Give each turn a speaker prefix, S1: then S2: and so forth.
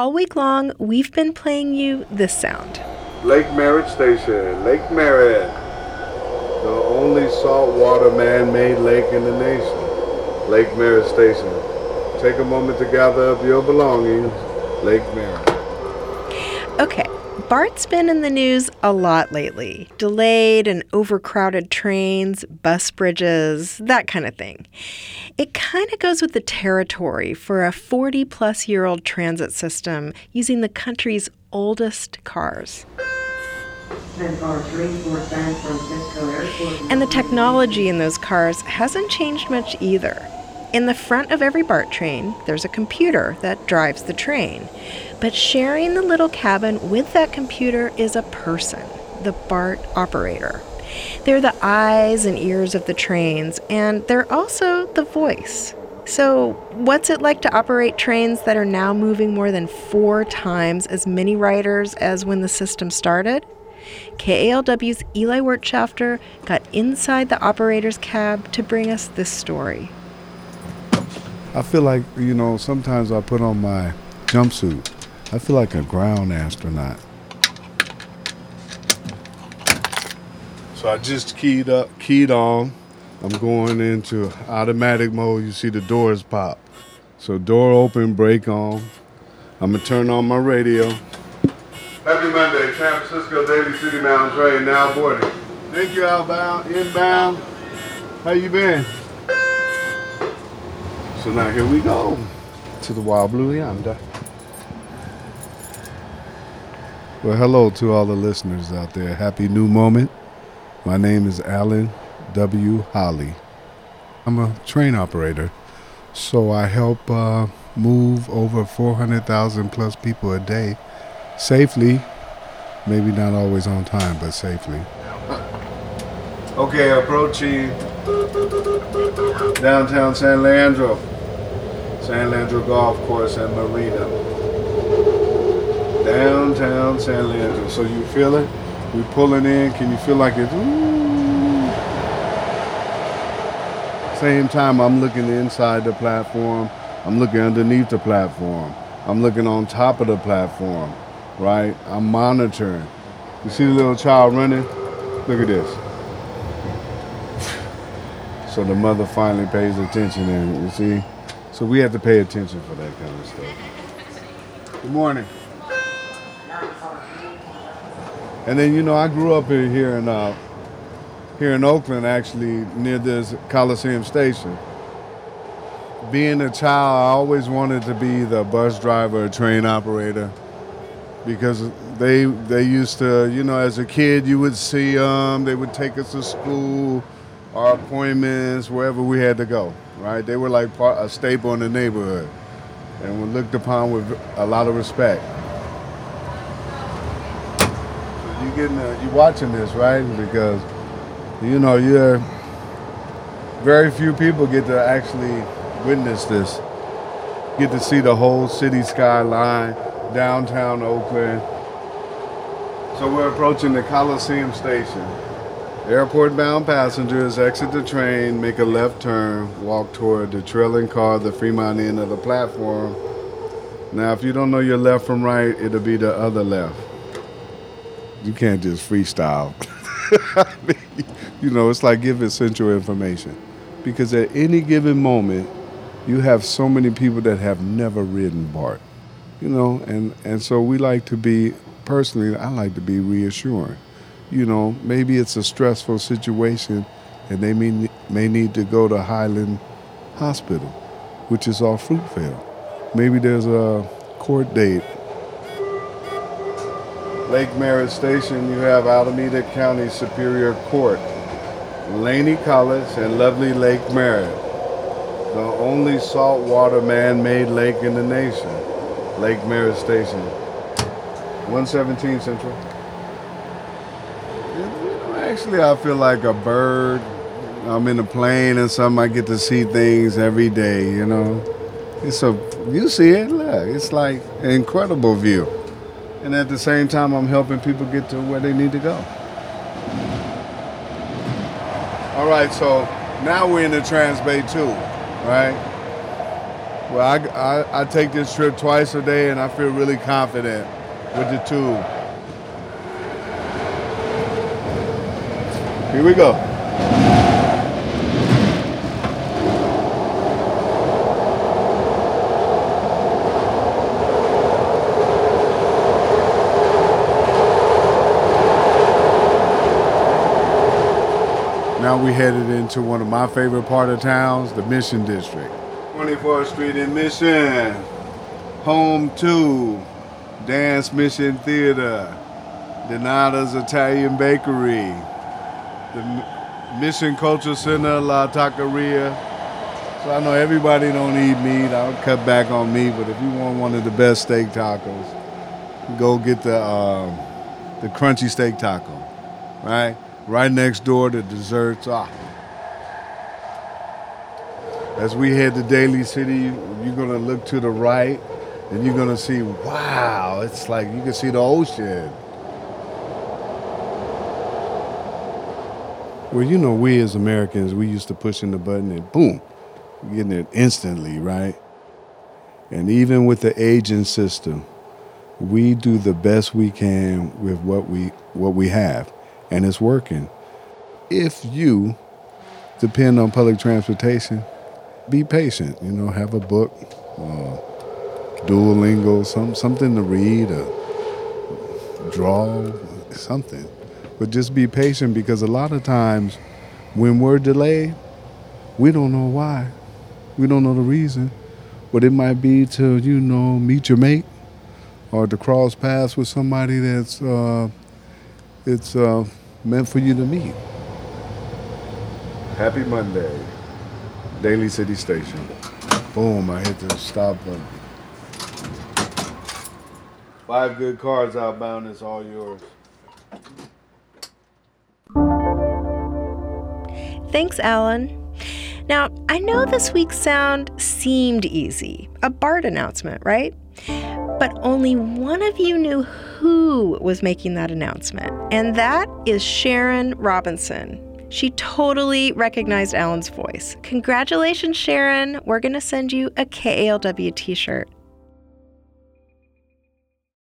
S1: All week long, we've been playing you this sound.
S2: Lake Merritt Station, Lake Merritt, the only saltwater man-made lake in the nation. Lake Merritt Station. Take a moment to gather up your belongings. Lake Merritt.
S1: Okay, BART's been in the news a lot lately. Delayed and overcrowded trains, bus bridges, that kind of thing. It kind of goes with the territory for a 40 plus year old transit system using the country's oldest cars. And the technology in those cars hasn't changed much either. In the front of every BART train, there's a computer that drives the train. But sharing the little cabin with that computer is a person, the BART operator. They're the eyes and ears of the trains, and they're also the voice. So, what's it like to operate trains that are now moving more than four times as many riders as when the system started? KALW's Eli Wirtschafter got inside the operator's cab to bring us this story.
S2: I feel like, you know, sometimes I put on my jumpsuit. I feel like a ground astronaut. So I just keyed up, keyed on. I'm going into automatic mode. You see the doors pop. So door open, brake on. I'm gonna turn on my radio. Happy Monday, San Francisco Daily City Mountain train now boarding. Thank you, outbound, inbound. How you been? So now here we go to the Wild Blue Yonder. Well, hello to all the listeners out there. Happy new moment. My name is Alan W. Holly. I'm a train operator, so I help uh, move over 400,000 plus people a day safely. Maybe not always on time, but safely. Okay, approaching downtown San Leandro. San Leandro Golf Course and Marina. Downtown San Leandro. So you feel it? We pulling in. Can you feel like it? Same time I'm looking inside the platform. I'm looking underneath the platform. I'm looking on top of the platform. Right? I'm monitoring. You see the little child running? Look at this. So the mother finally pays attention and you see so we have to pay attention for that kind of stuff. Good morning. And then you know I grew up here in uh, here in Oakland, actually near this Coliseum station. Being a child, I always wanted to be the bus driver, or train operator, because they they used to, you know, as a kid, you would see them. They would take us to school, our appointments, wherever we had to go right? They were like part, a staple in the neighborhood and were looked upon with a lot of respect. So you getting, uh, you watching this, right? Because you know you're very few people get to actually witness this. Get to see the whole city skyline, downtown Oakland. So we're approaching the Coliseum station. Airport bound passengers exit the train, make a left turn, walk toward the trailing car, the Fremont end of the platform. Now, if you don't know your left from right, it'll be the other left. You can't just freestyle. you know, it's like give essential information. Because at any given moment, you have so many people that have never ridden BART. You know, and, and so we like to be, personally, I like to be reassuring you know, maybe it's a stressful situation and they may, may need to go to Highland Hospital, which is off Fruitvale. Maybe there's a court date. Lake Merritt Station, you have Alameda County Superior Court, Laney College, and lovely Lake Merritt, the only saltwater man-made lake in the nation. Lake Merritt Station, 117 Central. Actually, I feel like a bird. I'm in a plane and something. I get to see things every day. You know, it's a you see it. Look, it's like an incredible view. And at the same time, I'm helping people get to where they need to go. All right, so now we're in the Transbay too, right? Well, I, I, I take this trip twice a day, and I feel really confident with the tube. Here we go. Now we headed into one of my favorite part of towns, the Mission District. 24th Street in Mission, home to Dance Mission Theater, Donata's Italian Bakery, the Mission Culture Center, La Taqueria. So I know everybody don't eat meat. I'll cut back on meat, but if you want one of the best steak tacos, go get the uh, the crunchy steak taco, right? Right next door to desserts. Ah. As we head to Daly City, you're gonna look to the right, and you're gonna see, wow, it's like you can see the ocean. Well, you know, we as Americans, we used to pushing the button and boom, getting it instantly, right? And even with the aging system, we do the best we can with what we what we have, and it's working. If you depend on public transportation, be patient. You know, have a book, uh, Duolingo, some something to read, or draw, something. But just be patient because a lot of times when we're delayed, we don't know why. We don't know the reason. But it might be to, you know, meet your mate or to cross paths with somebody that's uh, it's uh, meant for you to meet. Happy Monday, Daly City Station. Boom, I hit the stop button. Five good cars outbound, it's all yours.
S1: Thanks, Alan. Now, I know this week's sound seemed easy a BART announcement, right? But only one of you knew who was making that announcement, and that is Sharon Robinson. She totally recognized Alan's voice. Congratulations, Sharon. We're going to send you a KALW t shirt.